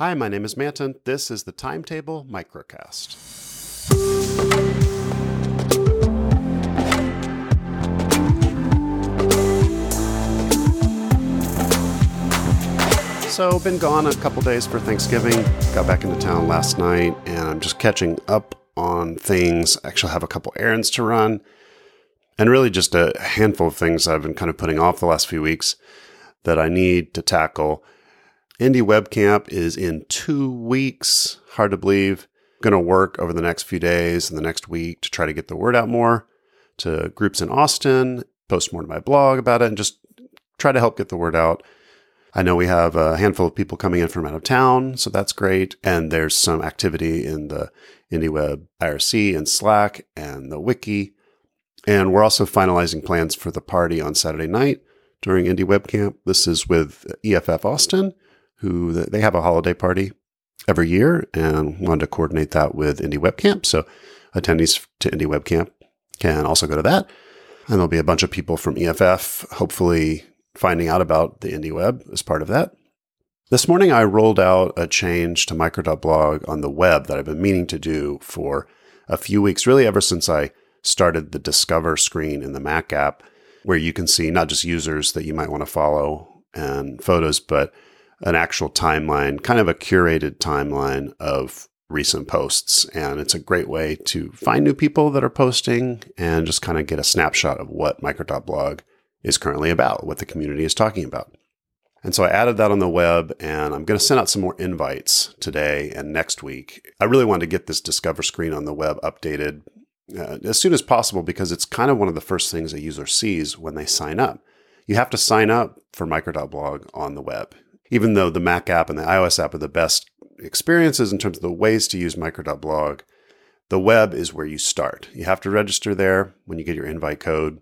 Hi, my name is Manton. This is the Timetable Microcast. So, been gone a couple days for Thanksgiving. Got back into town last night, and I'm just catching up on things. Actually, have a couple errands to run, and really just a handful of things I've been kind of putting off the last few weeks that I need to tackle. Indie Web Camp is in two weeks. Hard to believe. Going to work over the next few days and the next week to try to get the word out more to groups in Austin, post more to my blog about it, and just try to help get the word out. I know we have a handful of people coming in from out of town, so that's great. And there's some activity in the IndieWeb IRC and Slack and the wiki. And we're also finalizing plans for the party on Saturday night during Indie Web Camp. This is with EFF Austin, who they have a holiday party every year and wanted to coordinate that with Indie Web Camp. So attendees to Indie Web Camp can also go to that. And there'll be a bunch of people from EFF, hopefully finding out about the Indie Web as part of that. This morning, I rolled out a change to micro.blog on the web that I've been meaning to do for a few weeks, really ever since I started the Discover screen in the Mac app, where you can see not just users that you might want to follow and photos, but an actual timeline, kind of a curated timeline of recent posts. And it's a great way to find new people that are posting and just kind of get a snapshot of what Microdot micro.blog is currently about, what the community is talking about. And so I added that on the web and I'm going to send out some more invites today and next week. I really wanted to get this Discover screen on the web updated uh, as soon as possible because it's kind of one of the first things a user sees when they sign up. You have to sign up for Microdot micro.blog on the web. Even though the Mac app and the iOS app are the best experiences in terms of the ways to use micro.blog, the web is where you start. You have to register there when you get your invite code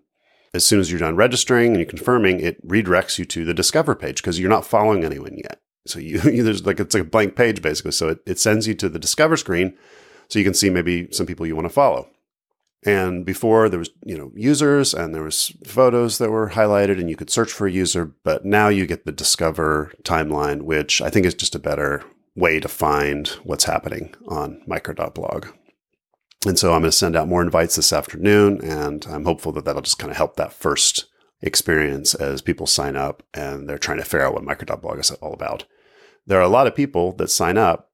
as soon as you're done registering and you're confirming, it redirects you to the Discover page because you're not following anyone yet. So you, there's like it's like a blank page basically. So it, it sends you to the Discover screen, so you can see maybe some people you want to follow. And before there was, you know, users and there was photos that were highlighted and you could search for a user, but now you get the Discover timeline, which I think is just a better way to find what's happening on micro.blog. And so I'm going to send out more invites this afternoon, and I'm hopeful that that'll just kind of help that first experience as people sign up and they're trying to figure out what micro.blog is all about. There are a lot of people that sign up,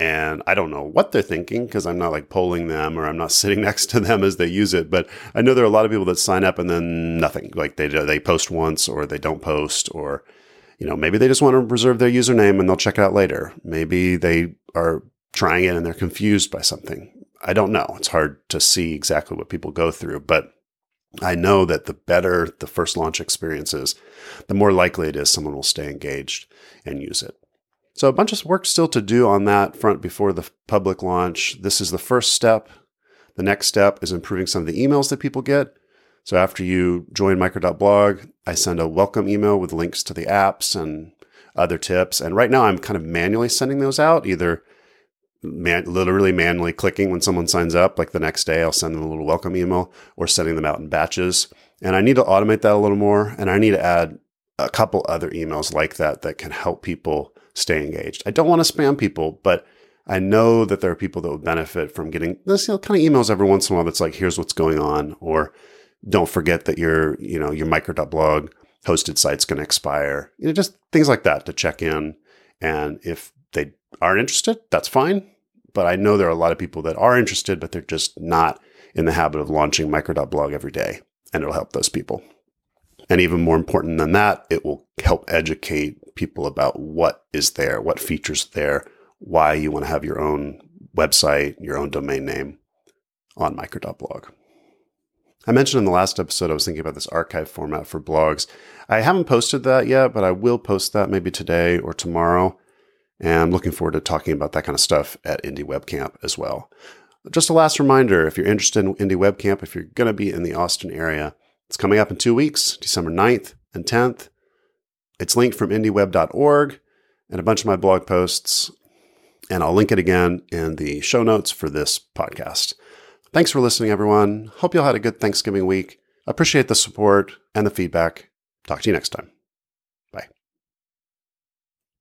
and I don't know what they're thinking because I'm not like polling them or I'm not sitting next to them as they use it. But I know there are a lot of people that sign up and then nothing. Like they they post once or they don't post or you know maybe they just want to reserve their username and they'll check it out later. Maybe they are trying it and they're confused by something. I don't know. It's hard to see exactly what people go through, but I know that the better the first launch experience is, the more likely it is someone will stay engaged and use it. So, a bunch of work still to do on that front before the public launch. This is the first step. The next step is improving some of the emails that people get. So, after you join micro.blog, I send a welcome email with links to the apps and other tips. And right now, I'm kind of manually sending those out, either man, literally manually clicking when someone signs up. Like the next day, I'll send them a little welcome email or sending them out in batches. And I need to automate that a little more. And I need to add a couple other emails like that that can help people stay engaged. I don't want to spam people, but I know that there are people that would benefit from getting this you know, kind of emails every once in a while that's like, here's what's going on, or don't forget that your, you know, your micro.blog hosted site's going to expire. You know, just things like that to check in. And if they aren't interested, that's fine. But I know there are a lot of people that are interested, but they're just not in the habit of launching micro.blog every day. And it'll help those people. And even more important than that, it will help educate people about what is there, what features there, why you want to have your own website, your own domain name on micro.blog. I mentioned in the last episode I was thinking about this archive format for blogs. I haven't posted that yet, but I will post that maybe today or tomorrow. And I'm looking forward to talking about that kind of stuff at Indie Web Camp as well. Just a last reminder if you're interested in Indie Web Camp, if you're going to be in the Austin area, it's coming up in two weeks, December 9th and 10th. It's linked from indieweb.org and a bunch of my blog posts. And I'll link it again in the show notes for this podcast. Thanks for listening, everyone. Hope you all had a good Thanksgiving week. Appreciate the support and the feedback. Talk to you next time.